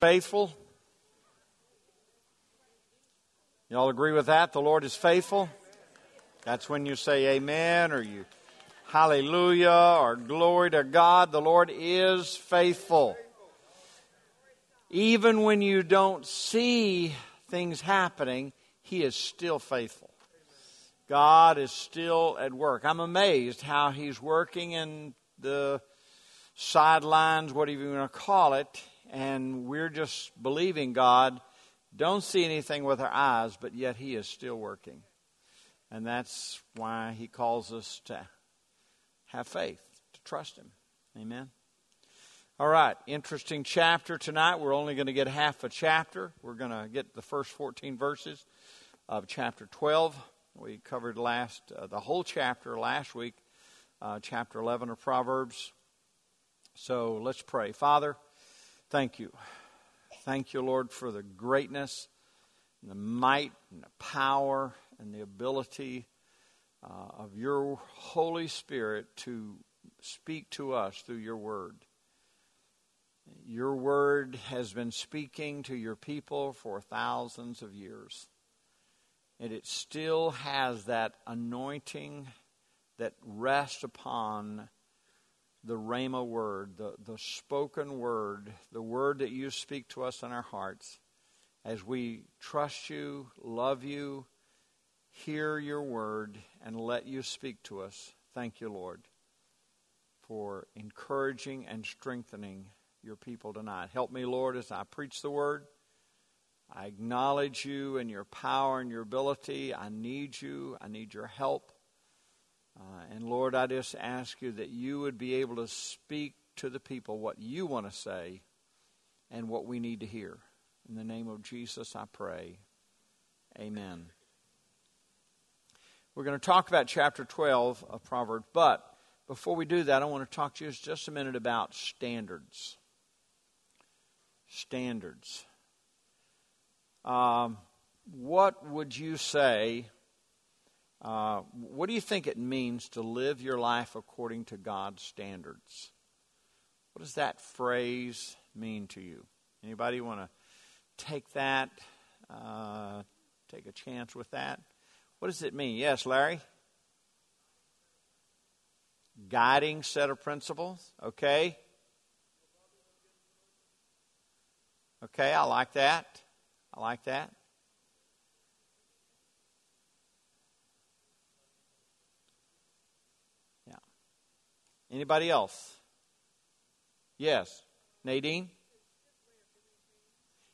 faithful? Y'all agree with that? The Lord is faithful? That's when you say amen or you hallelujah or glory to God. The Lord is faithful. Even when you don't see things happening, He is still faithful. God is still at work. I'm amazed how He's working in the sidelines, whatever you want to call it, and we're just believing God. Don't see anything with our eyes, but yet He is still working. And that's why He calls us to have faith, to trust Him. Amen. All right, interesting chapter tonight. We're only going to get half a chapter. We're going to get the first 14 verses of chapter 12. We covered last uh, the whole chapter last week, uh, chapter 11 of Proverbs. So let's pray. Father, thank you. Thank you, Lord, for the greatness, and the might, and the power, and the ability uh, of your Holy Spirit to speak to us through your word. Your word has been speaking to your people for thousands of years. And it still has that anointing that rests upon the Rhema word, the, the spoken word, the word that you speak to us in our hearts as we trust you, love you, hear your word, and let you speak to us. Thank you, Lord, for encouraging and strengthening your people tonight. Help me, Lord, as I preach the word. I acknowledge you and your power and your ability. I need you. I need your help. And Lord, I just ask you that you would be able to speak to the people what you want to say and what we need to hear. In the name of Jesus, I pray. Amen. We're going to talk about chapter 12 of Proverbs, but before we do that, I want to talk to you just a minute about standards. Standards. Um, what would you say uh, what do you think it means to live your life according to God's standards? What does that phrase mean to you? Anybody want to take that, uh, take a chance with that? What does it mean? Yes, Larry? Guiding set of principles. Okay. Okay, I like that. I like that. Anybody else? Yes. Nadine?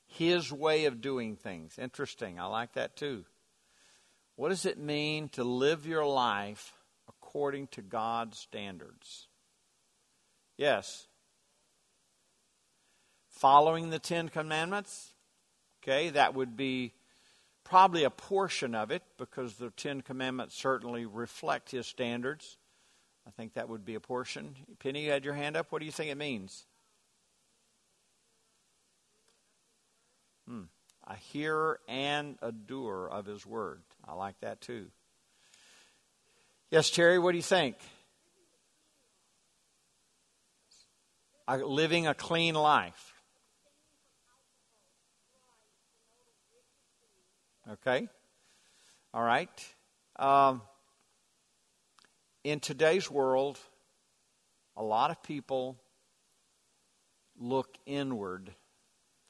His way of doing things. Interesting. I like that too. What does it mean to live your life according to God's standards? Yes. Following the Ten Commandments? Okay, that would be probably a portion of it because the Ten Commandments certainly reflect His standards. I think that would be a portion. Penny, you had your hand up. What do you think it means? Hmm. A hearer and a doer of his word. I like that too. Yes, Terry, what do you think? living a clean life. Okay. All right. Um, in today's world, a lot of people look inward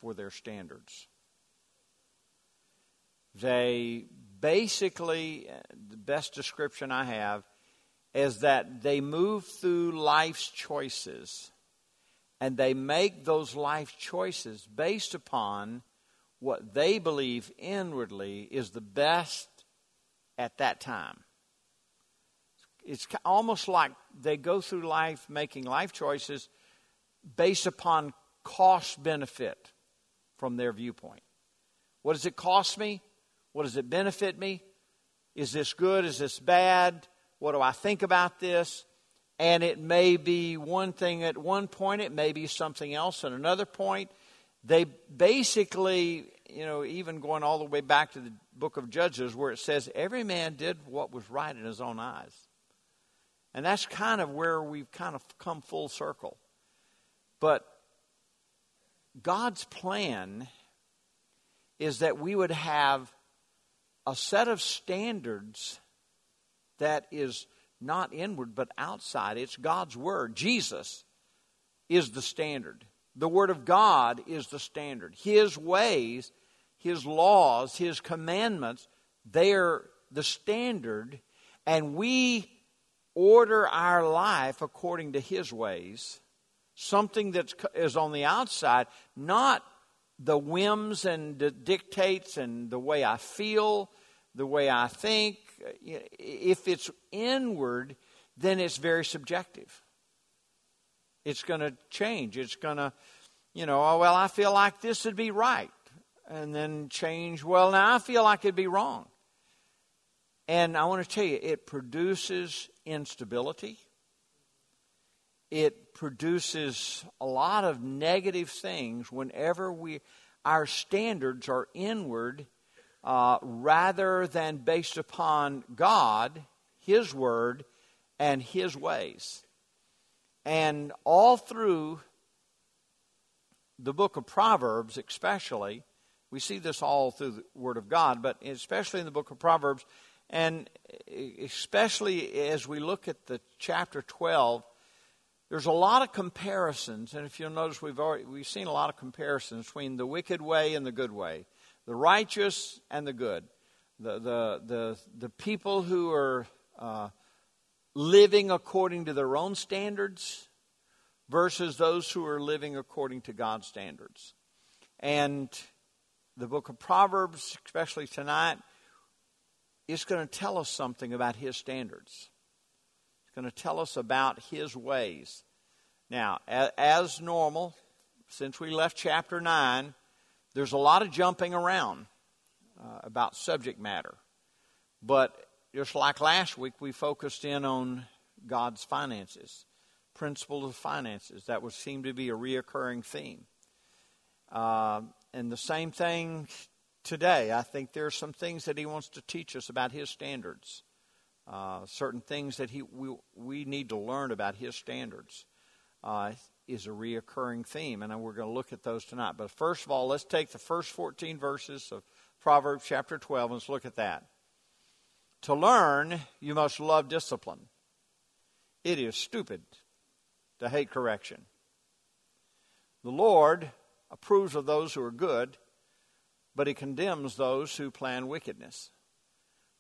for their standards. They basically, the best description I have is that they move through life's choices and they make those life choices based upon what they believe inwardly is the best at that time it's almost like they go through life making life choices based upon cost benefit from their viewpoint. What does it cost me? What does it benefit me? Is this good? Is this bad? What do I think about this? And it may be one thing at one point, it may be something else at another point. They basically, you know, even going all the way back to the book of Judges, where it says, every man did what was right in his own eyes. And that's kind of where we've kind of come full circle. But God's plan is that we would have a set of standards that is not inward but outside. It's God's Word. Jesus is the standard. The Word of God is the standard. His ways, His laws, His commandments, they're the standard, and we order our life according to His ways. Something that is on the outside, not the whims and the dictates and the way I feel, the way I think. If it's inward, then it's very subjective. It's going to change. It's going to, you know, oh, well, I feel like this would be right. And then change, well, now I feel like it'd be wrong. And I want to tell you, it produces instability. It produces a lot of negative things whenever we our standards are inward uh, rather than based upon God, His Word, and His ways. And all through the book of Proverbs, especially, we see this all through the Word of God, but especially in the book of Proverbs, and especially as we look at the chapter 12, there's a lot of comparisons. And if you'll notice, we've, already, we've seen a lot of comparisons between the wicked way and the good way, the righteous and the good, the, the, the, the people who are uh, living according to their own standards versus those who are living according to God's standards. And the book of Proverbs, especially tonight, is going to tell us something about his standards. It's going to tell us about his ways. Now, as normal, since we left chapter 9, there's a lot of jumping around uh, about subject matter. But just like last week, we focused in on God's finances, principles of finances. That would seem to be a reoccurring theme. Uh, and the same thing today. I think there are some things that he wants to teach us about his standards. Uh, certain things that he we, we need to learn about his standards uh, is a reoccurring theme, and we're going to look at those tonight. But first of all, let's take the first 14 verses of Proverbs chapter 12 and let's look at that. To learn, you must love discipline. It is stupid to hate correction. The Lord approves of those who are good but he condemns those who plan wickedness.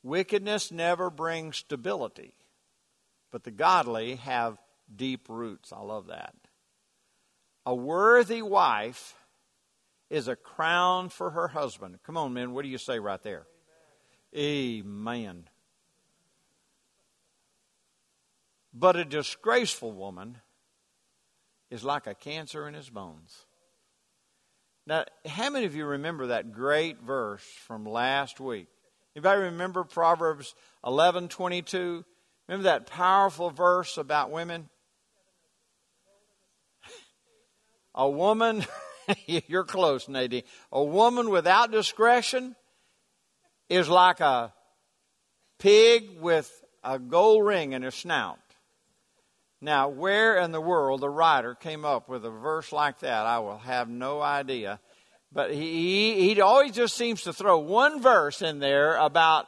Wickedness never brings stability, but the godly have deep roots. I love that. A worthy wife is a crown for her husband. Come on, men, what do you say right there? Amen. Amen. But a disgraceful woman is like a cancer in his bones. Now, how many of you remember that great verse from last week? Anybody remember Proverbs 11:22? Remember that powerful verse about women? A woman, you're close, Nadine. A woman without discretion is like a pig with a gold ring in her snout. Now, where in the world the writer came up with a verse like that, I will have no idea. But he, he always just seems to throw one verse in there about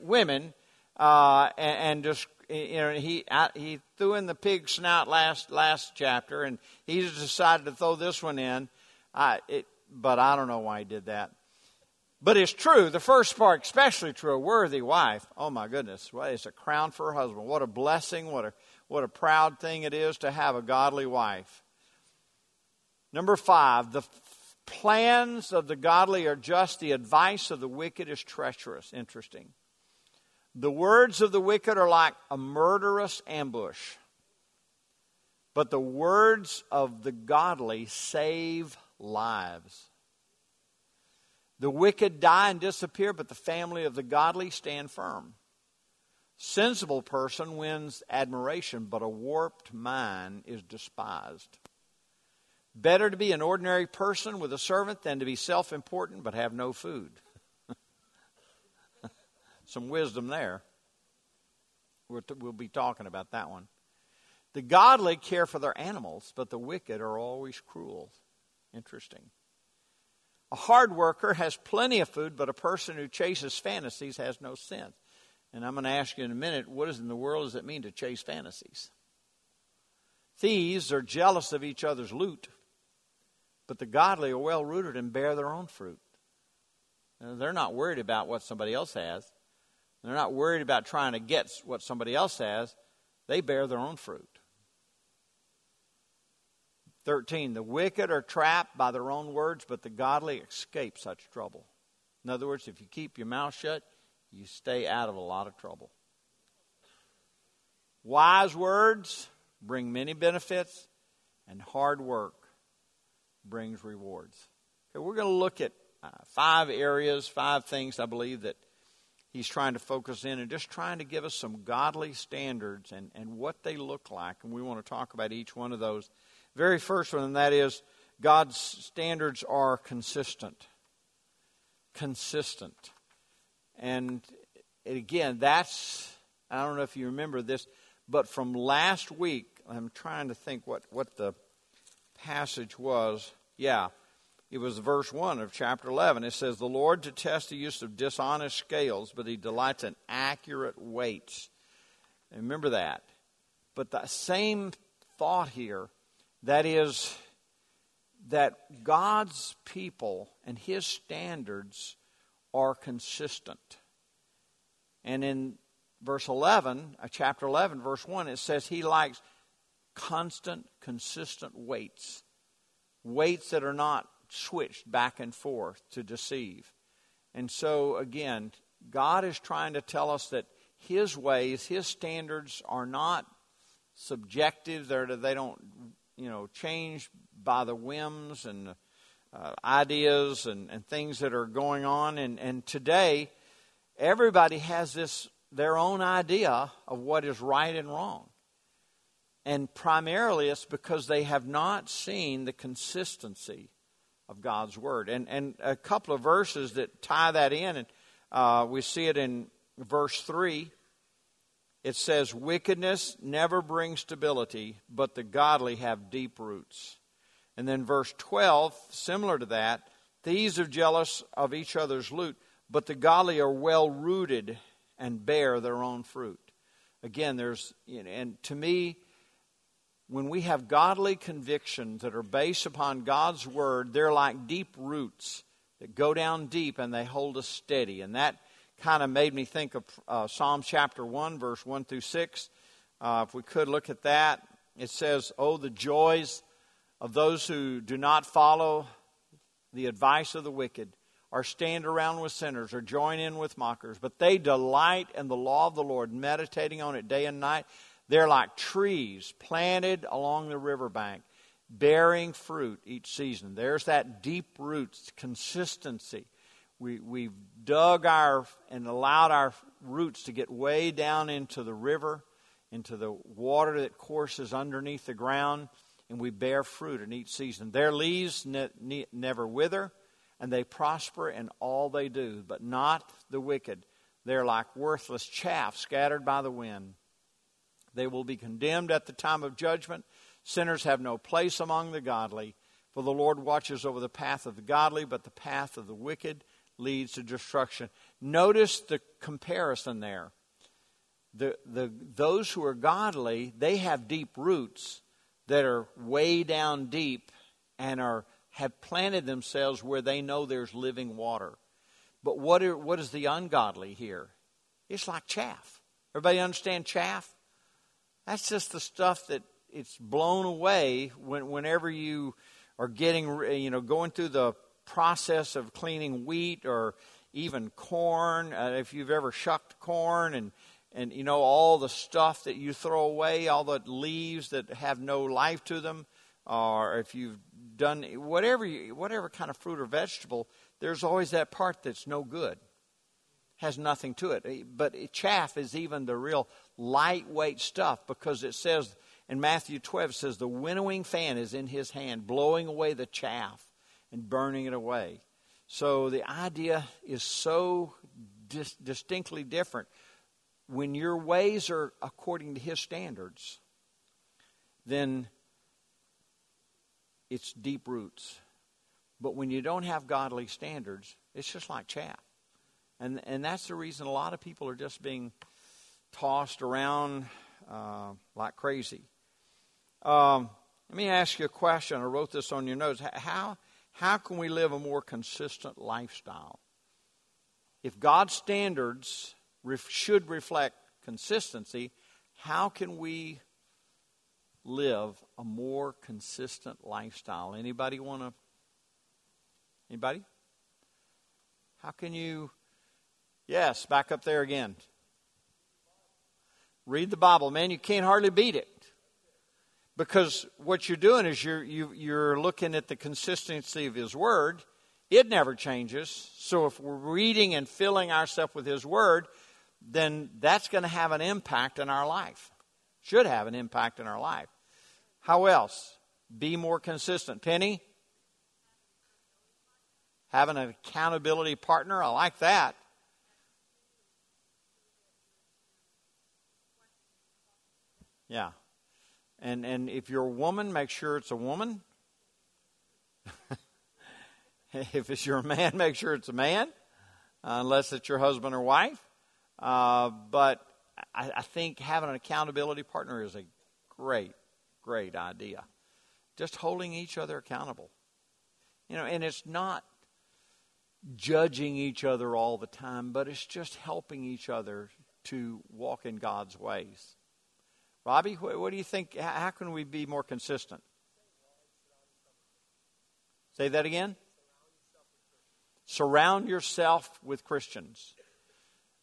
women, uh, and, and, just you know he I, he threw in the pig snout last last chapter, and he just decided to throw this one in. I, it, but I don't know why he did that. But it's true. The first part, especially true. A worthy wife. Oh my goodness! Well, it's a crown for her husband. What a blessing! What a what a proud thing it is to have a godly wife. Number five, the plans of the godly are just, the advice of the wicked is treacherous. Interesting. The words of the wicked are like a murderous ambush, but the words of the godly save lives. The wicked die and disappear, but the family of the godly stand firm. Sensible person wins admiration, but a warped mind is despised. Better to be an ordinary person with a servant than to be self important but have no food. Some wisdom there. we will be talking about that one. The godly care for their animals, but the wicked are always cruel. Interesting. A hard worker has plenty of food, but a person who chases fantasies has no sense. And I'm going to ask you in a minute, what in the world does it mean to chase fantasies? Thieves are jealous of each other's loot, but the godly are well rooted and bear their own fruit. They're not worried about what somebody else has. They're not worried about trying to get what somebody else has. They bear their own fruit. 13. The wicked are trapped by their own words, but the godly escape such trouble. In other words, if you keep your mouth shut, you stay out of a lot of trouble. Wise words bring many benefits, and hard work brings rewards. Okay, we're going to look at uh, five areas, five things I believe that he's trying to focus in and just trying to give us some godly standards and, and what they look like. And we want to talk about each one of those. Very first one, and that is God's standards are consistent. Consistent. And again, that's, I don't know if you remember this, but from last week, I'm trying to think what, what the passage was. Yeah, it was verse 1 of chapter 11. It says, The Lord detests the use of dishonest scales, but he delights in accurate weights. And remember that. But the same thought here that is, that God's people and his standards are consistent. And in verse 11, uh, chapter 11, verse 1, it says he likes constant, consistent weights. Weights that are not switched back and forth to deceive. And so, again, God is trying to tell us that His ways, His standards are not subjective. They're, they don't, you know, change by the whims and uh, ideas and, and things that are going on. And, and today, everybody has this their own idea of what is right and wrong. And primarily it's because they have not seen the consistency of God's Word. And, and a couple of verses that tie that in, and uh, we see it in verse 3. It says, Wickedness never brings stability, but the godly have deep roots. And then verse 12, similar to that, thieves are jealous of each other's loot, but the godly are well rooted and bear their own fruit. Again, there's, and to me, when we have godly convictions that are based upon God's word, they're like deep roots that go down deep and they hold us steady. And that kind of made me think of uh, Psalm chapter 1, verse 1 through 6. Uh, if we could look at that, it says, Oh, the joys of those who do not follow the advice of the wicked or stand around with sinners or join in with mockers, but they delight in the law of the Lord, meditating on it day and night. They're like trees planted along the riverbank, bearing fruit each season. There's that deep roots, consistency. We, we've dug our and allowed our roots to get way down into the river, into the water that courses underneath the ground, and we bear fruit in each season. Their leaves ne- ne- never wither and they prosper in all they do, but not the wicked. They're like worthless chaff scattered by the wind. They will be condemned at the time of judgment. Sinners have no place among the godly, for the Lord watches over the path of the godly, but the path of the wicked leads to destruction. Notice the comparison there. The, the, those who are godly, they have deep roots that are way down deep and are have planted themselves where they know there's living water. But what, are, what is the ungodly here? It's like chaff. Everybody understand chaff? That's just the stuff that it's blown away when, whenever you are getting, you know, going through the process of cleaning wheat or even corn. Uh, if you've ever shucked corn and and you know all the stuff that you throw away, all the leaves that have no life to them, or if you've done whatever you, whatever kind of fruit or vegetable, there's always that part that's no good, has nothing to it. But chaff is even the real lightweight stuff because it says in Matthew 12 it says the winnowing fan is in his hand, blowing away the chaff and burning it away. So the idea is so dis- distinctly different. When your ways are according to his standards, then it's deep roots. But when you don't have godly standards, it's just like chaff. And, and that's the reason a lot of people are just being tossed around uh, like crazy. Um, let me ask you a question. I wrote this on your notes. How, how can we live a more consistent lifestyle? If God's standards ref, should reflect consistency, how can we live a more consistent lifestyle? Anybody want to? Anybody? How can you? Yes, back up there again. Read the Bible, man. You can't hardly beat it because what you're doing is you're you, are you are looking at the consistency of His Word. It never changes. So if we're reading and filling ourselves with His Word, then that's going to have an impact in our life. Should have an impact in our life. How else? Be more consistent. Penny? Having an accountability partner. I like that. Yeah. And and if you're a woman, make sure it's a woman. if it's your man, make sure it's a man, uh, unless it's your husband or wife. Uh, but I, I think having an accountability partner is a great, great idea. Just holding each other accountable. You know, and it's not judging each other all the time, but it's just helping each other to walk in God's ways. Robbie, what do you think? How can we be more consistent? Say that again. Surround yourself with Christians.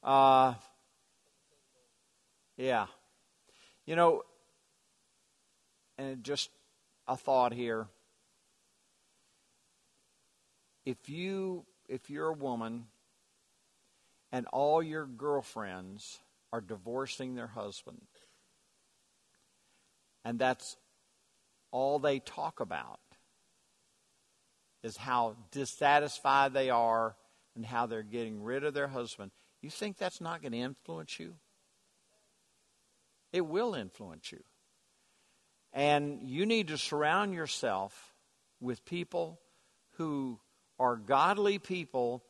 Uh, yeah. You know, and just a thought here. If you if you're a woman and all your girlfriends are divorcing their husband and that's all they talk about is how dissatisfied they are and how they're getting rid of their husband. You think that's not going to influence you? It will influence you. And you need to surround yourself with people who are godly people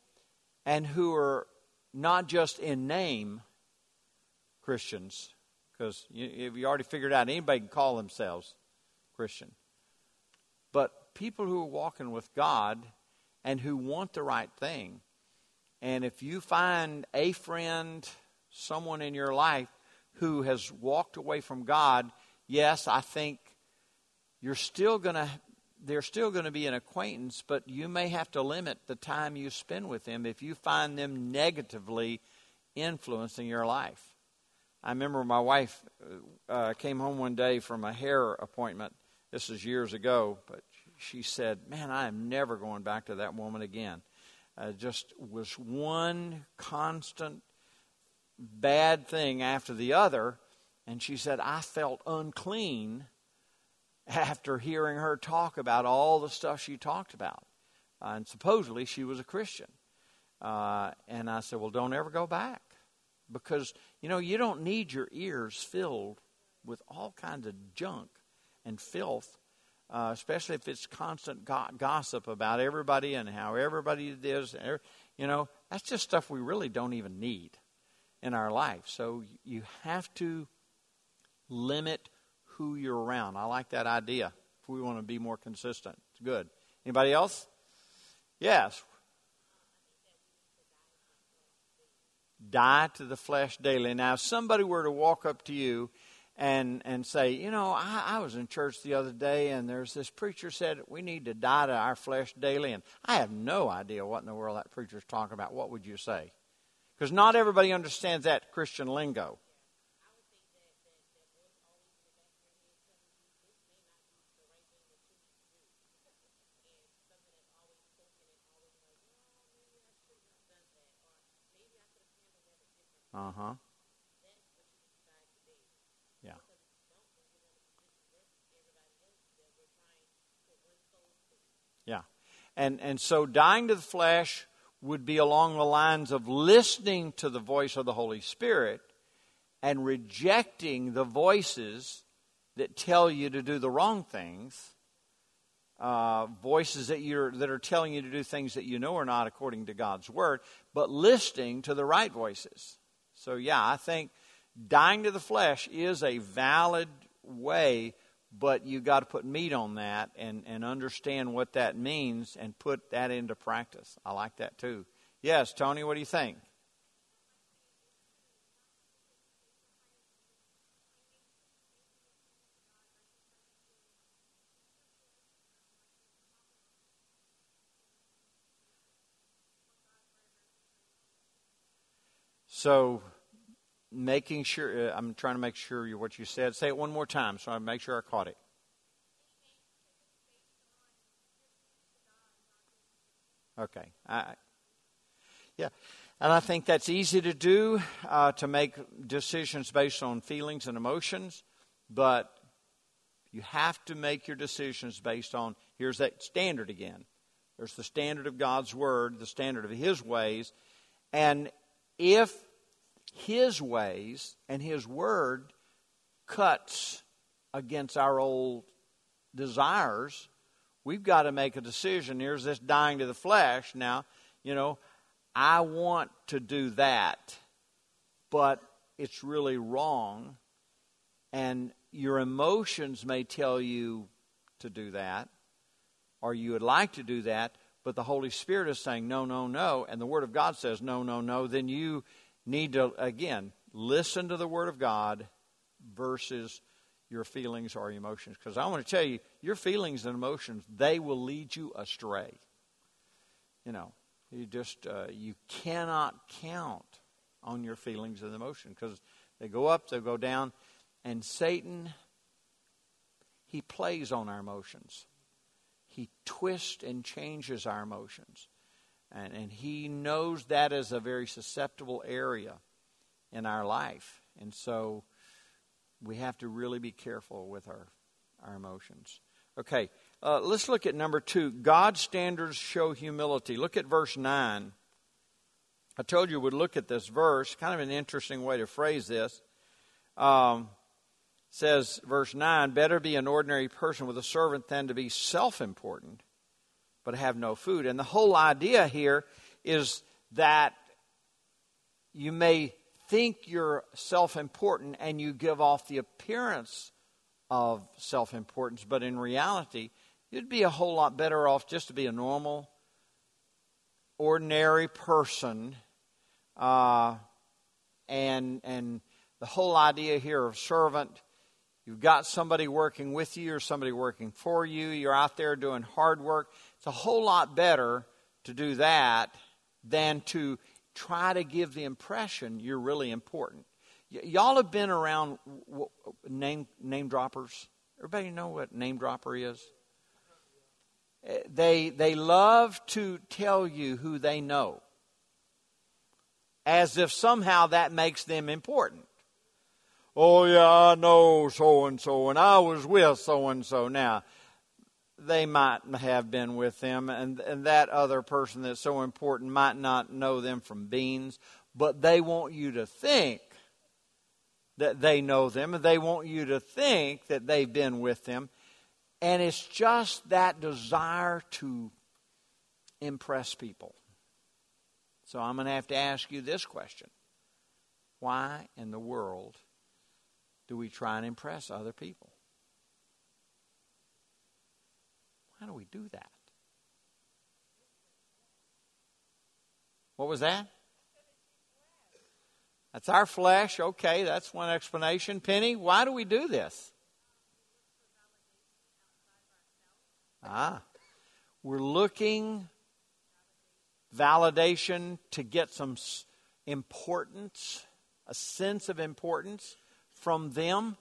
and who are not just in name Christians, because you, you already figured out anybody can call themselves Christian. But people who are walking with God and who want the right thing. And if you find a friend, someone in your life who has walked away from God, yes, I think you're still going to they're still going to be an acquaintance, but you may have to limit the time you spend with them if you find them negatively influencing your life. I remember my wife uh, came home one day from a hair appointment. This is years ago, but she said, "Man, I am never going back to that woman again." Uh, just was one constant bad thing after the other, and she said, "I felt unclean." After hearing her talk about all the stuff she talked about, uh, and supposedly she was a Christian, uh, and I said, "Well, don't ever go back." because you know you don't need your ears filled with all kinds of junk and filth uh, especially if it's constant go- gossip about everybody and how everybody is you know that's just stuff we really don't even need in our life. So you have to limit who you're around. I like that idea. If we want to be more consistent it's good. Anybody else? Yes. Die to the flesh daily. Now, if somebody were to walk up to you and and say, you know, I, I was in church the other day and there's this preacher said we need to die to our flesh daily, and I have no idea what in the world that preacher's talking about. What would you say? Because not everybody understands that Christian lingo. Uh huh. Yeah. Yeah. And and so dying to the flesh would be along the lines of listening to the voice of the Holy Spirit and rejecting the voices that tell you to do the wrong things uh, voices that you're that are telling you to do things that you know are not according to God's word, but listening to the right voices. So yeah, I think dying to the flesh is a valid way, but you got to put meat on that and and understand what that means and put that into practice. I like that too. Yes, Tony, what do you think? So, making sure, uh, I'm trying to make sure you, what you said. Say it one more time so I make sure I caught it. Okay. I, yeah. And I think that's easy to do, uh, to make decisions based on feelings and emotions, but you have to make your decisions based on, here's that standard again. There's the standard of God's Word, the standard of His ways. And if his ways and His Word cuts against our old desires, we've got to make a decision. Here's this dying to the flesh. Now, you know, I want to do that, but it's really wrong. And your emotions may tell you to do that, or you would like to do that, but the Holy Spirit is saying, no, no, no. And the Word of God says, no, no, no. Then you need to, again, listen to the Word of God versus your feelings or emotions. Because I want to tell you, your feelings and emotions, they will lead you astray. You know, you just, uh, you cannot count on your feelings and emotions because they go up, they go down. And Satan, he plays on our emotions. He twists and changes our emotions. And, and he knows that is a very susceptible area in our life. And so we have to really be careful with our, our emotions. Okay, uh, let's look at number two. God's standards show humility. Look at verse 9. I told you we'd look at this verse. Kind of an interesting way to phrase this. Um, says, verse 9, better be an ordinary person with a servant than to be self important but have no food. And the whole idea here is that you may think you're self important and you give off the appearance of self importance, but in reality, you'd be a whole lot better off just to be a normal, ordinary person. Uh, and, and the whole idea here of servant You've got somebody working with you or somebody working for you. You're out there doing hard work. It's a whole lot better to do that than to try to give the impression you're really important. Y- y'all have been around w- name name droppers. Everybody know what name dropper is? Eh, they they love to tell you who they know, as if somehow that makes them important. Oh, yeah, I know so and so, and I was with so and so. Now, they might have been with them, and, and that other person that's so important might not know them from beans, but they want you to think that they know them, and they want you to think that they've been with them. And it's just that desire to impress people. So I'm going to have to ask you this question Why in the world do we try and impress other people? Why do we do that? What was that? That's our flesh. Okay, that's one explanation. Penny, why do we do this? Ah, we're looking validation to get some importance, a sense of importance from them,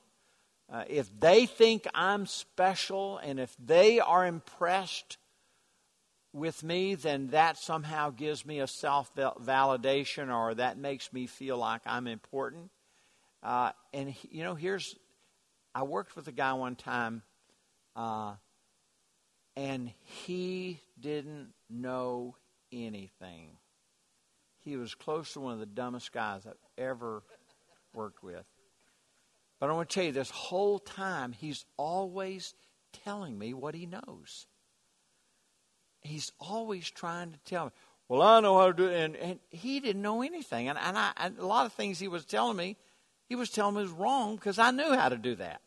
uh, if they think I'm special and if they are impressed with me, then that somehow gives me a self validation or that makes me feel like I'm important. Uh, and, you know, here's I worked with a guy one time, uh, and he didn't know anything. He was close to one of the dumbest guys I've ever worked with. But I want to tell you, this whole time, he's always telling me what he knows. he's always trying to tell me, well, I know how to do it. And, and he didn't know anything. And, and, I, and a lot of things he was telling me, he was telling me was wrong because I knew how to do that.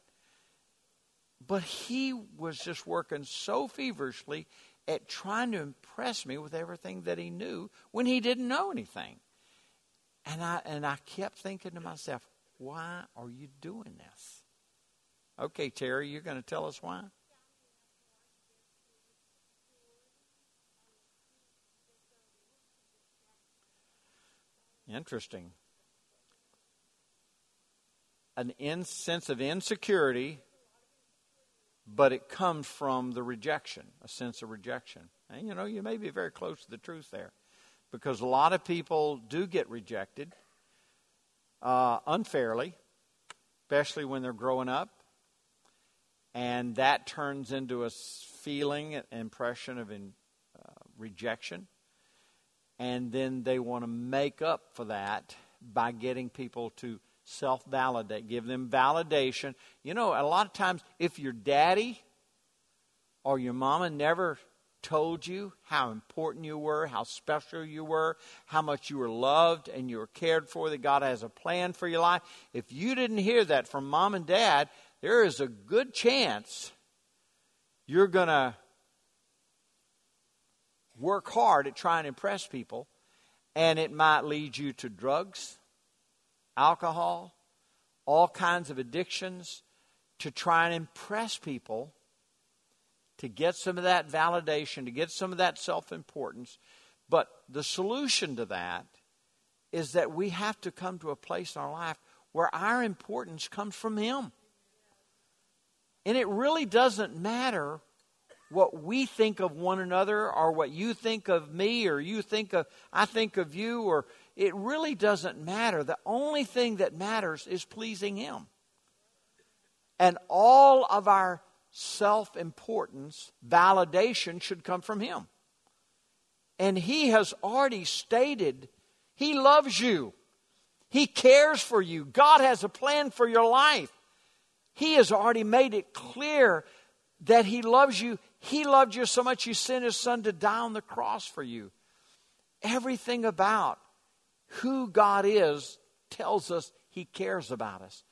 But he was just working so feverishly at trying to impress me with everything that he knew when he didn't know anything. And I, and I kept thinking to myself, why are you doing this? Okay, Terry, you're going to tell us why? Interesting. An in, sense of insecurity, but it comes from the rejection, a sense of rejection. And you know, you may be very close to the truth there because a lot of people do get rejected uh, unfairly, especially when they're growing up. And that turns into a feeling, an impression of in, uh, rejection. And then they want to make up for that by getting people to self validate, give them validation. You know, a lot of times, if your daddy or your mama never told you how important you were, how special you were, how much you were loved and you were cared for, that God has a plan for your life. If you didn't hear that from mom and dad, there is a good chance you're going to work hard at trying to impress people, and it might lead you to drugs, alcohol, all kinds of addictions to try and impress people to get some of that validation, to get some of that self importance. But the solution to that is that we have to come to a place in our life where our importance comes from Him. And it really doesn't matter what we think of one another or what you think of me or you think of I think of you or it really doesn't matter. The only thing that matters is pleasing him. And all of our self importance, validation should come from Him. And He has already stated He loves you, He cares for you. God has a plan for your life. He has already made it clear that He loves you. He loved you so much He sent His Son to die on the cross for you. Everything about who God is tells us He cares about us.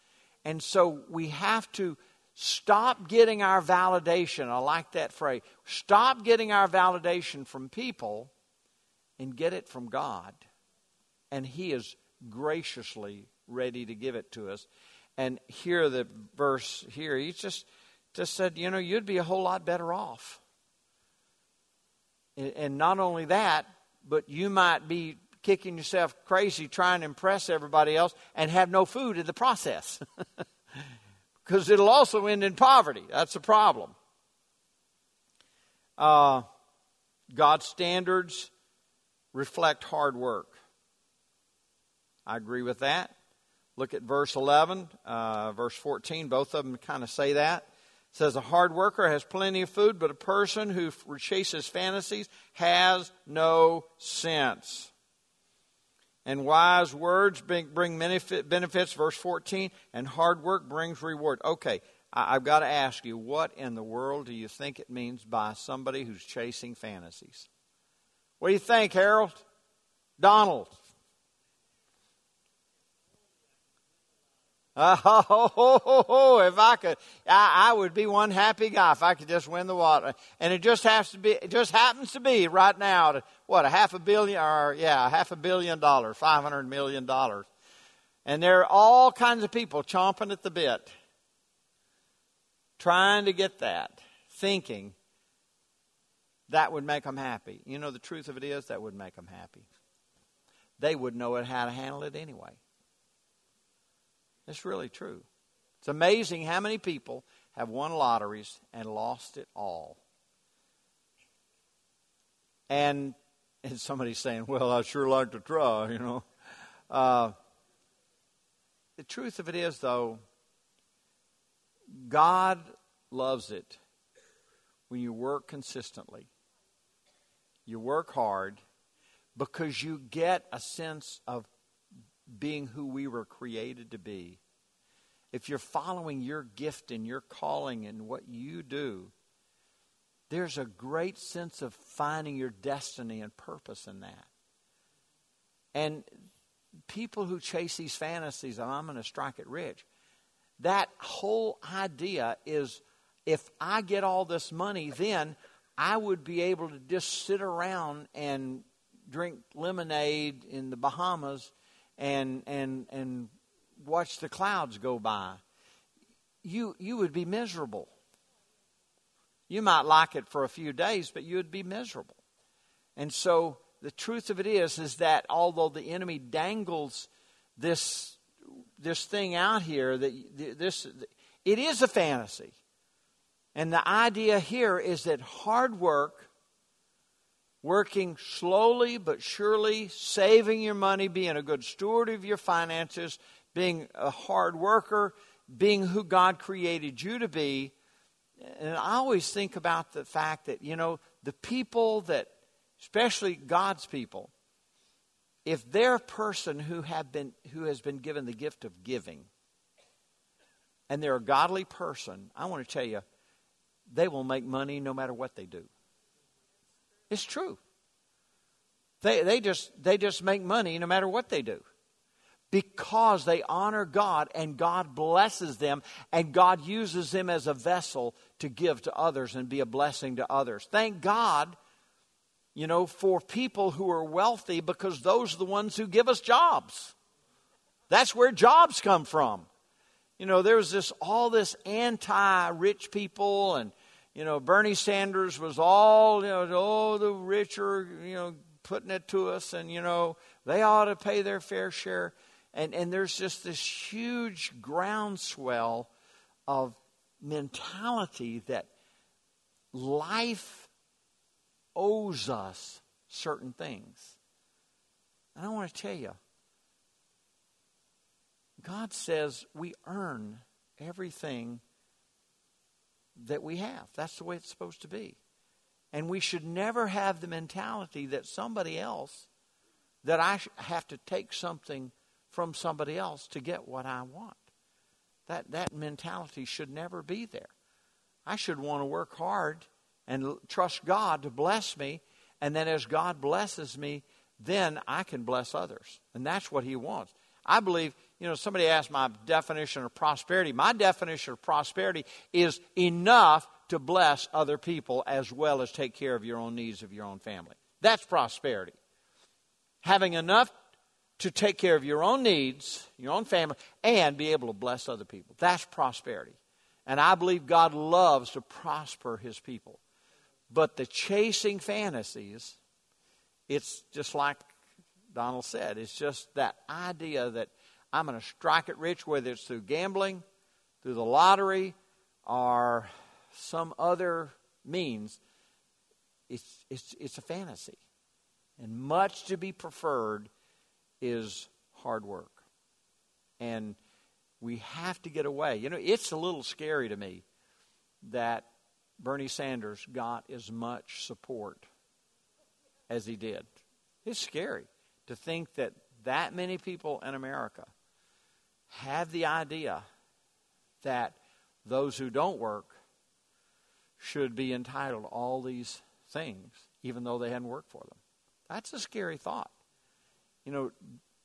And so we have to Stop getting our validation. I like that phrase. Stop getting our validation from people and get it from God. And He is graciously ready to give it to us. And here, the verse here, He just, just said, you know, you'd be a whole lot better off. And not only that, but you might be kicking yourself crazy trying to impress everybody else and have no food in the process. because it'll also end in poverty. That's a problem. Uh, God's standards reflect hard work. I agree with that. Look at verse 11, uh, verse 14. Both of them kind of say that. It says, A hard worker has plenty of food, but a person who chases fantasies has no sense and wise words bring, benefits, verse 14, and hard work brings reward. Okay, I've got to ask you, what in the world do you think it means by somebody who's chasing fantasies? What do you think, Harold? Donald? Oh, if I could, I, I, would be one happy guy if I could just win the water. And it just has to be, it just happens to be right now, to, what, a half a billion, or yeah, a half a billion dollars, $500 million. And there are all kinds of people chomping at the bit, trying to get that, thinking that would make them happy. You know, the truth of it is that would make them happy. They would know how to handle it anyway. It's really true. It's amazing how many people have won lotteries and lost it all. And, and somebody's saying, well, I sure like to try, you know. Uh, the truth of it is, though, God loves it when you work consistently. You work hard because you get a sense of being who we were created to be, if you're following your gift and your calling and what you do, there's a great sense of finding your destiny and purpose in that. And people who chase these fantasies of I'm going to strike it rich, that whole idea is if I get all this money, then I would be able to just sit around and drink lemonade in the Bahamas and and and watch the clouds go by. You you would be miserable. You might like it for a few days, but you would be miserable. And so the truth of it is is that although the enemy dangles this this thing out here that this it is a fantasy. And the idea here is that hard work working slowly but surely, saving your money, being a good steward of your finances, being a hard worker, being who God created you to be. And I always think about the fact that, you know, the people that, especially God's people, if they're a person who have been who has been given the gift of giving and they're a godly person, I want to tell you, they will make money no matter what they do. It's true. They, they, just, they just make money no matter what they do because they honor God and God blesses them and God uses them as a vessel to give to others and be a blessing to others. Thank God, you know, for people who are wealthy because those are the ones who give us jobs. That's where jobs come from. You know, there's this all this anti-rich people and you know, Bernie Sanders was all, you know, oh, the rich are, you know, putting it to us, and, you know, they ought to pay their fair share. And, and there's just this huge groundswell of mentality that life owes us certain things. And I want to tell you, God says we earn everything that we have. That's the way it's supposed to be. And we should never have the mentality that somebody else, that I have to take something from somebody else to get what I want. That, that mentality should never be there. I should want to work hard and trust God to bless me. And then as God blesses me, then I can bless others. And that's what He wants. I believe you know, somebody asked my definition of prosperity. My definition of prosperity is enough to bless other people as well as take care of your own needs of your own family. That's prosperity. Having enough to take care of your own needs, your own family, and be able to bless other people. That's prosperity. And I believe God loves to prosper his people. But the chasing fantasies, it's just like Donald said, it's just that idea that I'm going to strike it rich, whether it's through gambling, through the lottery, or some other means. It's, it's, it's a fantasy. And much to be preferred is hard work. And we have to get away. You know, it's a little scary to me that Bernie Sanders got as much support as he did. It's scary to think that that many people in America have the idea that those who don't work should be entitled to all these things, even though they hadn't worked for them. That's a scary thought. You know,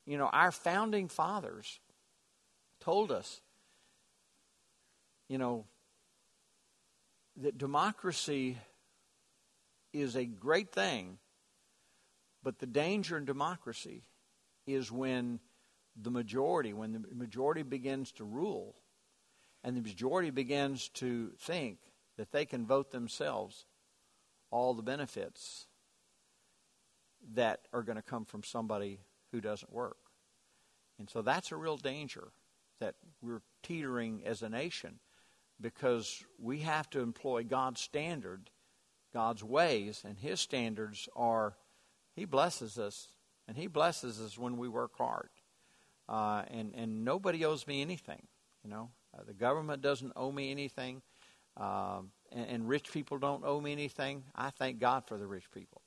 you know, our founding fathers told us, you know, that democracy is a great thing, but the danger in democracy is when the majority, when the majority begins to rule, and the majority begins to think that they can vote themselves all the benefits that are going to come from somebody who doesn't work. And so that's a real danger that we're teetering as a nation because we have to employ God's standard, God's ways, and His standards are He blesses us, and He blesses us when we work hard uh, and and nobody owes me anything. You know, uh, the government doesn't owe me anything, um, and, and rich people don't owe me anything. I thank God for the rich people.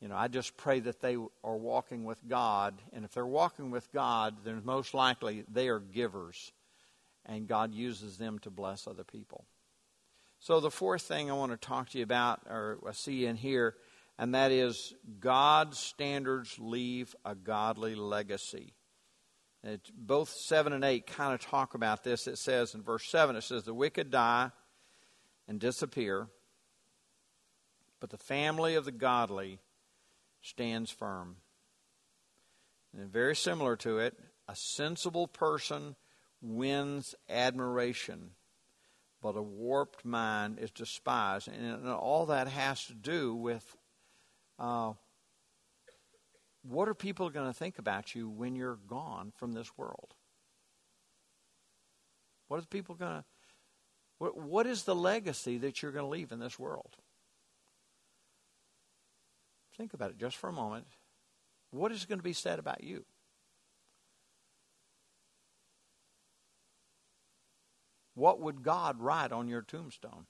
You know, I just pray that they are walking with God, and if they're walking with God, then most likely they are givers, and God uses them to bless other people. So, the fourth thing I want to talk to you about, or I see in here, and that is God's standards leave a godly legacy. Both 7 and 8 kind of talk about this. It says in verse 7, it says, The wicked die and disappear, but the family of the godly stands firm. And very similar to it, a sensible person wins admiration but a warped mind is despised. And all that has to do with uh, what are people going to think about you when you're gone from this world? What are people going to, what, what is the legacy that you're going to leave in this world? Think about it just for a moment. What is going to be said about you? What would God write on your tombstone?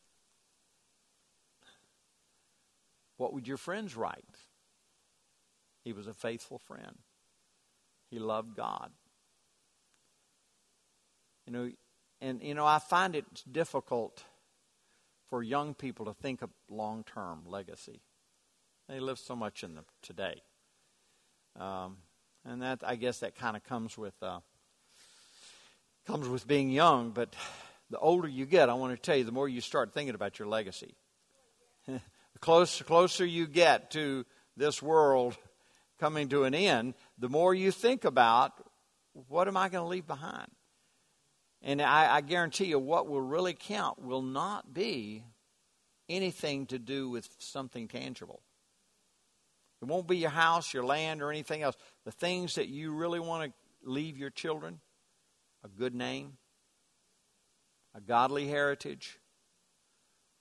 What would your friends write? He was a faithful friend. He loved God. You know, and you know, I find it difficult for young people to think of long-term legacy. They live so much in the today, um, and that I guess that kind of comes with uh, comes with being young. But the older you get, I want to tell you, the more you start thinking about your legacy. the closer, closer you get to this world coming to an end, the more you think about what am I going to leave behind? And I, I guarantee you, what will really count will not be anything to do with something tangible. It won't be your house, your land, or anything else. The things that you really want to leave your children a good name, a godly heritage,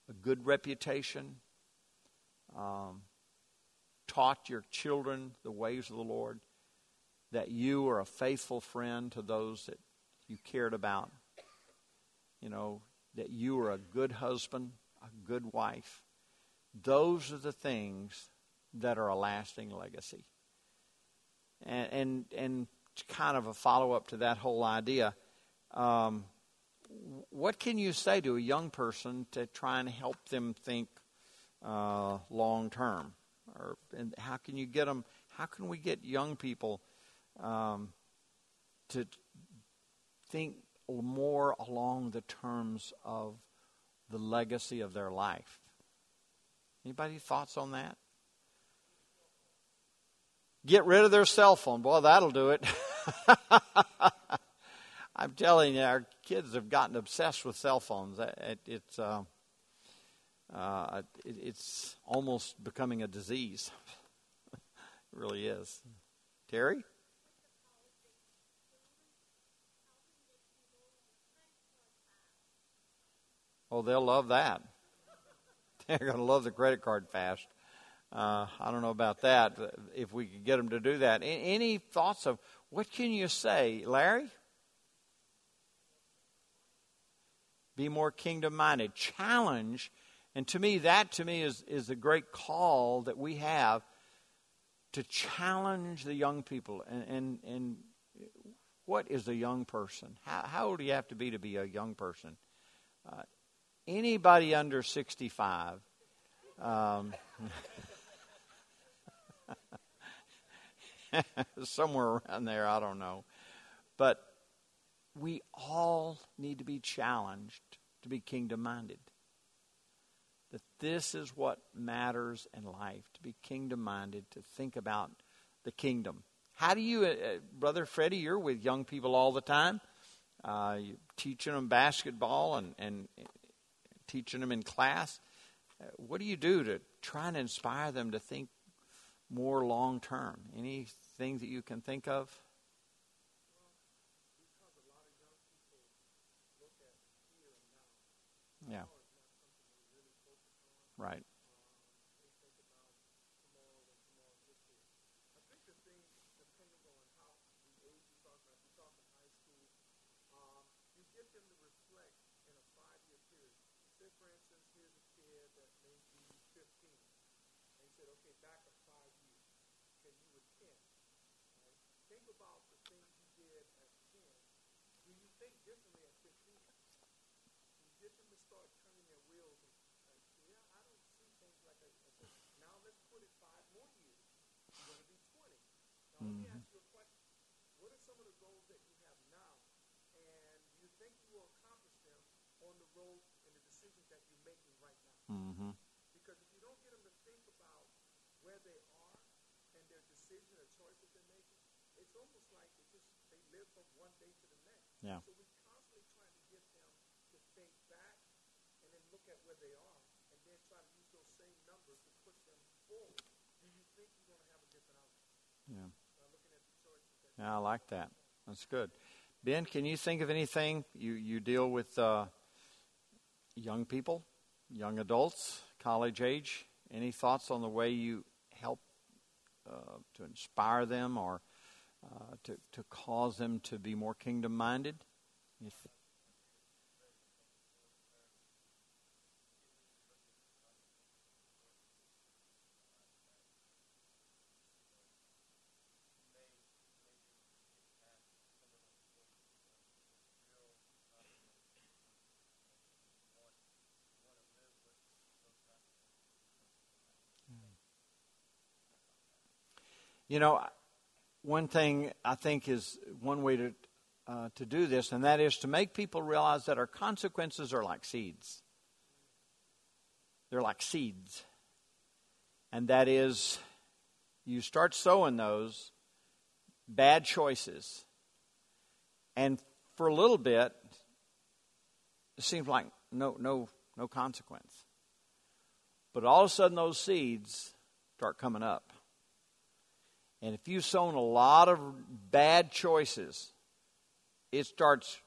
a good reputation, um, taught your children the ways of the Lord, that you are a faithful friend to those that you cared about, you know, that you are a good husband, a good wife. Those are the things that are a lasting legacy. And, and, and kind of a follow up to that whole idea. Um, what can you say to a young person to try and help them think uh, long term? Or and how can you get them? How can we get young people um, to think more along the terms of the legacy of their life? Anybody thoughts on that? Get rid of their cell phone. Boy, that'll do it. I'm telling you, our kids have gotten obsessed with cell phones. It, it's uh, uh, it, it's almost becoming a disease. it really is. Terry? Oh, they'll love that. They're going to love the credit card fast. Uh, I don't know about that. If we could get them to do that, any thoughts of what can you say, Larry? Be more kingdom minded. Challenge. And to me, that to me is, is a great call that we have to challenge the young people. And, and, and what is a young person? How, how old do you have to be to be a young person? Uh, anybody under 65. Um, somewhere around there, I don't know. But we all need to be challenged to be kingdom minded. This is what matters in life to be kingdom minded, to think about the kingdom. How do you, uh, uh, Brother Freddie, you're with young people all the time, uh, teaching them basketball and, and teaching them in class. Uh, what do you do to try and inspire them to think more long term? Anything that you can think of? Yeah. Right. get them to start turning their wheels think you will accomplish them on the the decisions that you're making right now. Mm-hmm. Because if you don't get them to think about where they are and their decision or choices they're making, it's almost like it just they live from one day to the next. Yeah. So we constantly trying to get them to think back and then look at where they are and then try to use those same numbers to push them forward. Do you think you're going to have a different outcome? Yeah. Looking at the Yeah, I like that. That's good. Ben, can you think of anything? You you deal with uh, young people, young adults, college age. Any thoughts on the way you help uh, to inspire them or uh, to to cause them to be more kingdom minded? You know, one thing I think is one way to uh, to do this, and that is to make people realize that our consequences are like seeds. They're like seeds, and that is, you start sowing those bad choices, and for a little bit, it seems like no no no consequence. But all of a sudden, those seeds start coming up. And if you've sown a lot of bad choices, it starts,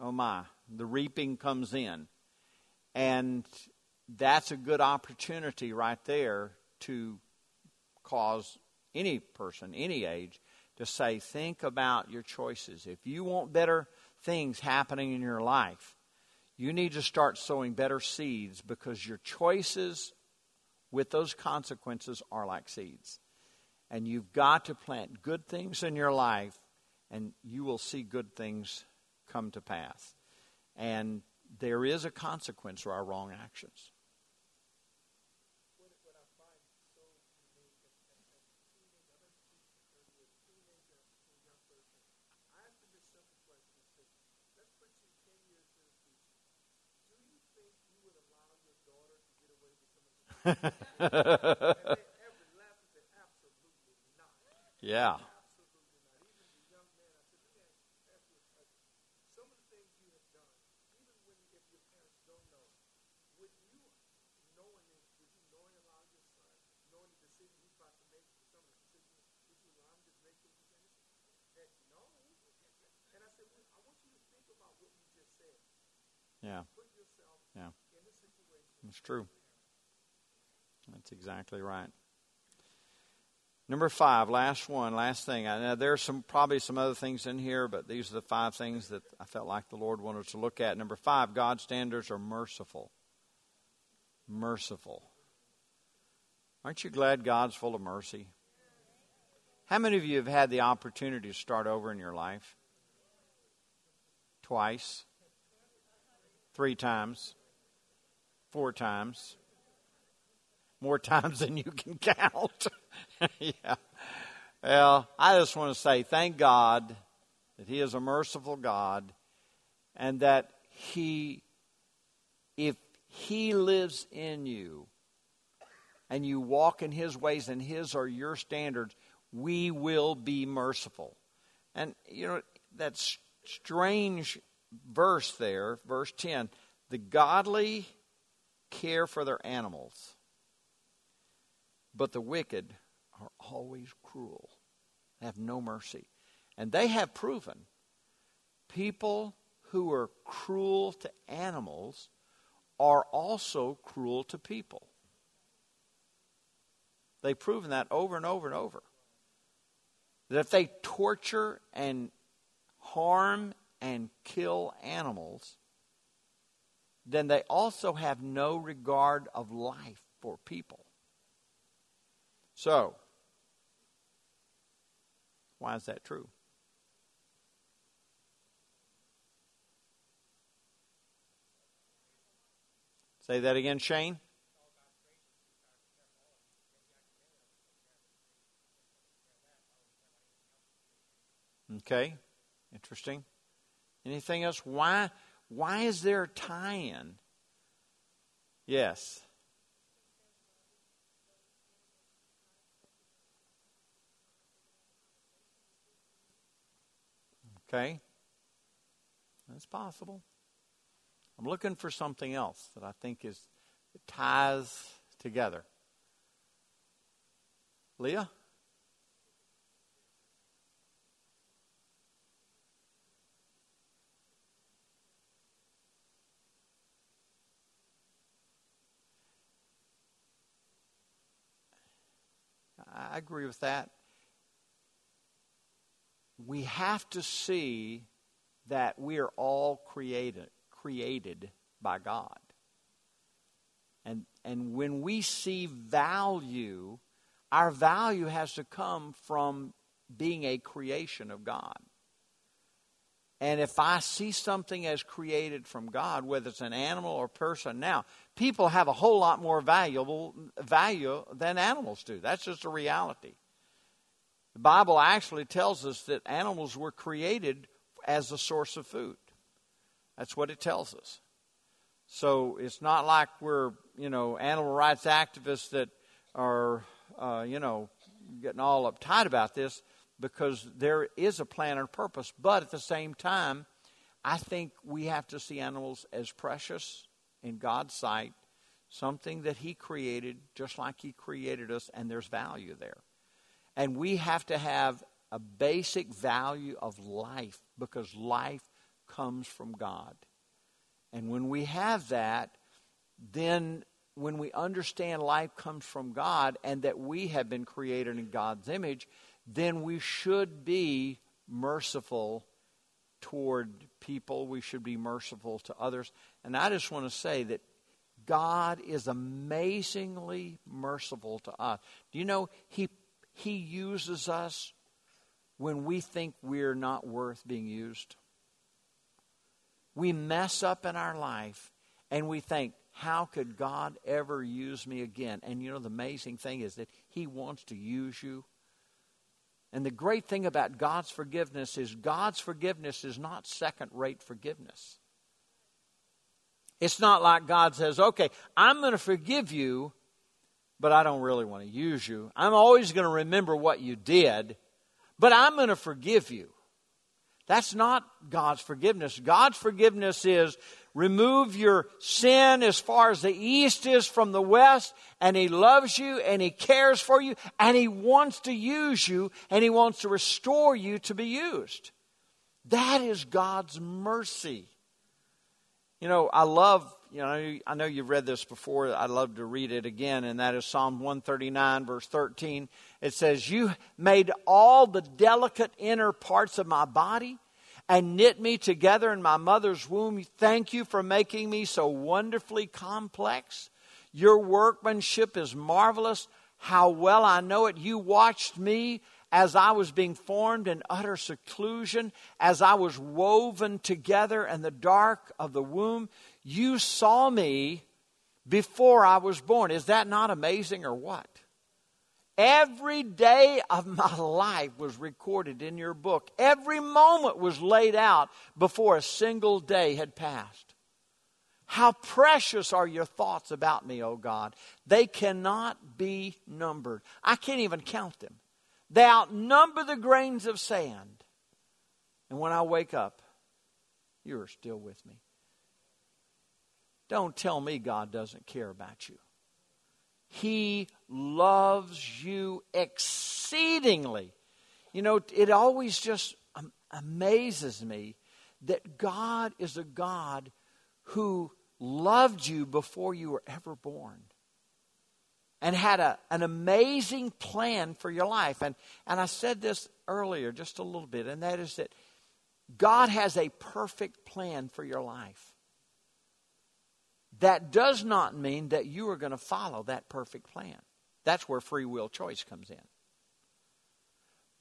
oh my, the reaping comes in. And that's a good opportunity right there to cause any person, any age, to say, think about your choices. If you want better things happening in your life, you need to start sowing better seeds because your choices with those consequences are like seeds. And you've got to plant good things in your life, and you will see good things come to pass. And there is a consequence for our wrong actions. Yeah. Yeah. Yeah. It's true. That's exactly right. Number five, last one, last thing. I know there's some probably some other things in here, but these are the five things that I felt like the Lord wanted to look at. Number five, God's standards are merciful. Merciful. Aren't you glad God's full of mercy? How many of you have had the opportunity to start over in your life? Twice, three times, four times, more times than you can count. yeah. Well, I just want to say thank God that He is a merciful God and that He, if He lives in you and you walk in His ways and His are your standards, we will be merciful. And, you know, that strange verse there, verse 10 the godly care for their animals but the wicked are always cruel. They have no mercy. And they have proven people who are cruel to animals are also cruel to people. They've proven that over and over and over. That if they torture and harm and kill animals, then they also have no regard of life for people. So, why is that true? Say that again, Shane. Okay, interesting. Anything else? Why, why is there a tie in? Yes. Okay? That's possible. I'm looking for something else that I think is ties together. Leah? I agree with that. We have to see that we are all created created by God. And and when we see value, our value has to come from being a creation of God. And if I see something as created from God, whether it's an animal or person, now people have a whole lot more valuable value than animals do. That's just a reality. The Bible actually tells us that animals were created as a source of food. That's what it tells us. So it's not like we're, you know, animal rights activists that are, uh, you know, getting all uptight about this because there is a plan and purpose. But at the same time, I think we have to see animals as precious in God's sight, something that He created just like He created us, and there's value there. And we have to have a basic value of life because life comes from God. And when we have that, then when we understand life comes from God and that we have been created in God's image, then we should be merciful toward people. We should be merciful to others. And I just want to say that God is amazingly merciful to us. Do you know He, he uses us when we think we're not worth being used? We mess up in our life and we think, how could God ever use me again? And you know, the amazing thing is that He wants to use you and the great thing about God's forgiveness is God's forgiveness is not second rate forgiveness. It's not like God says, okay, I'm going to forgive you, but I don't really want to use you. I'm always going to remember what you did, but I'm going to forgive you. That's not God's forgiveness. God's forgiveness is remove your sin as far as the east is from the west, and He loves you and He cares for you, and He wants to use you and He wants to restore you to be used. That is God's mercy. You know, I love, you know, I know you've read this before. I'd love to read it again, and that is Psalm 139, verse 13. It says, You made all the delicate inner parts of my body and knit me together in my mother's womb. Thank you for making me so wonderfully complex. Your workmanship is marvelous. How well I know it. You watched me as I was being formed in utter seclusion, as I was woven together in the dark of the womb. You saw me before I was born. Is that not amazing or what? Every day of my life was recorded in your book. Every moment was laid out before a single day had passed. How precious are your thoughts about me, O God. They cannot be numbered. I can't even count them. They outnumber the grains of sand. And when I wake up, you are still with me. Don't tell me God doesn't care about you. He loves you exceedingly. You know, it always just amazes me that God is a God who loved you before you were ever born and had a, an amazing plan for your life. And, and I said this earlier just a little bit, and that is that God has a perfect plan for your life. That does not mean that you are going to follow that perfect plan. That's where free will choice comes in.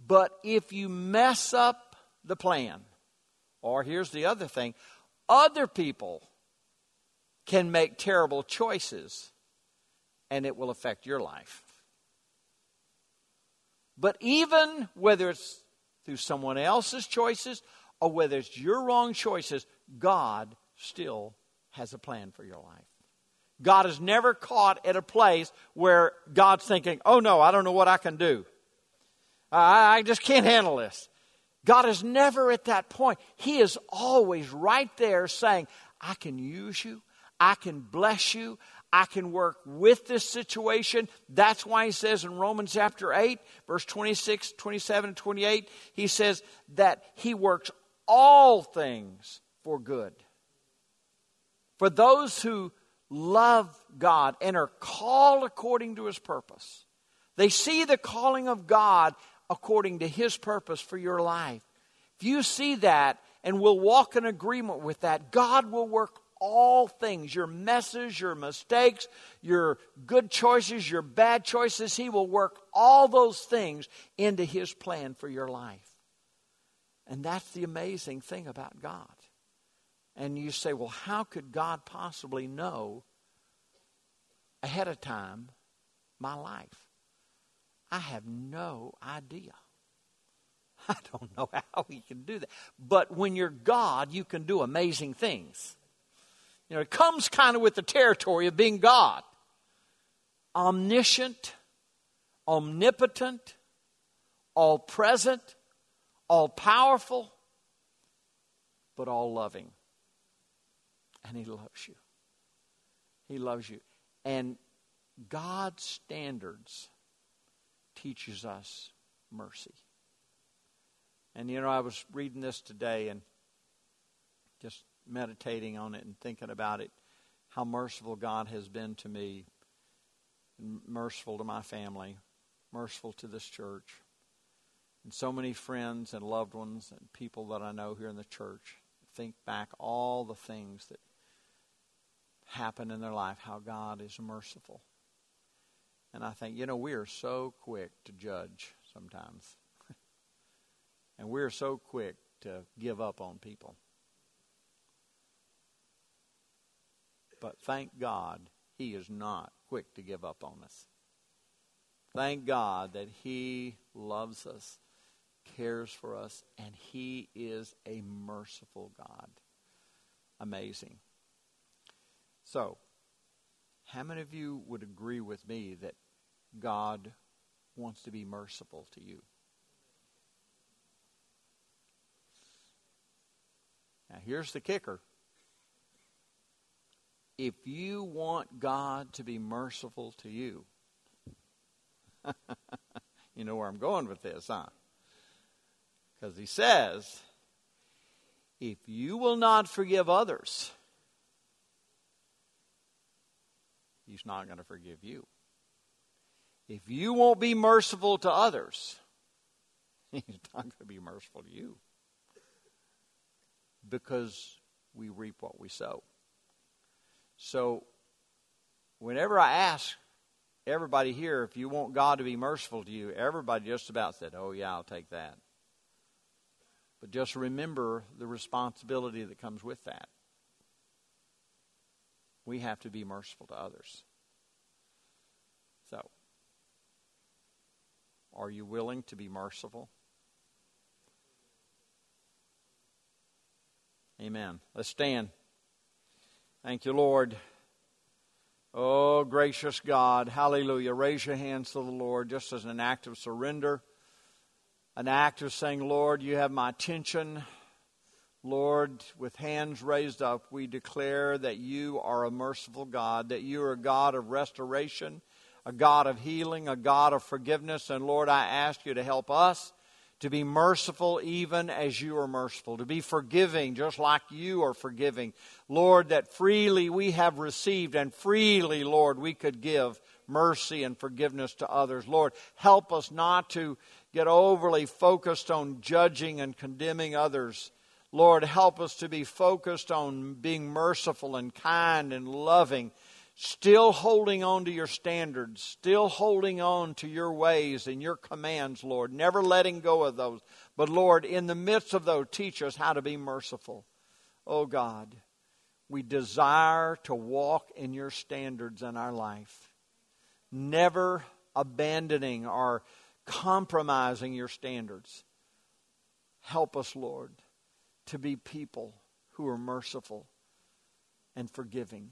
But if you mess up the plan, or here's the other thing other people can make terrible choices and it will affect your life. But even whether it's through someone else's choices or whether it's your wrong choices, God still has a plan for your life. God is never caught at a place where God's thinking, oh no, I don't know what I can do. I, I just can't handle this. God is never at that point. He is always right there saying, I can use you. I can bless you. I can work with this situation. That's why he says in Romans chapter 8, verse 26, 27, and 28, he says that he works all things for good. For those who love God and are called according to his purpose, they see the calling of God according to his purpose for your life. If you see that and will walk in agreement with that, God will work all things your messes, your mistakes, your good choices, your bad choices. He will work all those things into His plan for your life. And that's the amazing thing about God. And you say, well, how could God possibly know ahead of time my life? I have no idea. I don't know how he can do that. But when you're God, you can do amazing things. You know, it comes kind of with the territory of being God. Omniscient, omnipotent, all present, all powerful, but all loving. And He loves you. He loves you. And God's standards teaches us mercy. And you know, I was reading this today and just meditating on it and thinking about it, how merciful God has been to me, merciful to my family, merciful to this church, and so many friends and loved ones and people that I know here in the church. Think back all the things that happen in their life, how God is merciful. And I think, you know, we are so quick to judge sometimes. and we're so quick to give up on people. But thank God He is not quick to give up on us. Thank God that He loves us, cares for us, and He is a merciful God. Amazing. So, how many of you would agree with me that God wants to be merciful to you? Now, here's the kicker if you want God to be merciful to you, you know where I'm going with this, huh? Because he says, if you will not forgive others, he's not going to forgive you. If you won't be merciful to others, he's not going to be merciful to you. Because we reap what we sow. So, whenever I ask everybody here if you want God to be merciful to you, everybody just about said, Oh, yeah, I'll take that. But just remember the responsibility that comes with that. We have to be merciful to others. So, are you willing to be merciful? Amen. Let's stand. Thank you, Lord. Oh, gracious God. Hallelujah. Raise your hands to the Lord just as an act of surrender, an act of saying, Lord, you have my attention. Lord, with hands raised up, we declare that you are a merciful God, that you are a God of restoration, a God of healing, a God of forgiveness. And Lord, I ask you to help us to be merciful even as you are merciful, to be forgiving just like you are forgiving. Lord, that freely we have received and freely, Lord, we could give mercy and forgiveness to others. Lord, help us not to get overly focused on judging and condemning others. Lord, help us to be focused on being merciful and kind and loving still holding on to your standards, still holding on to your ways and your commands, Lord, never letting go of those. But Lord, in the midst of those, teach us how to be merciful. Oh God, we desire to walk in your standards in our life, never abandoning or compromising your standards. Help us, Lord, to be people who are merciful and forgiving.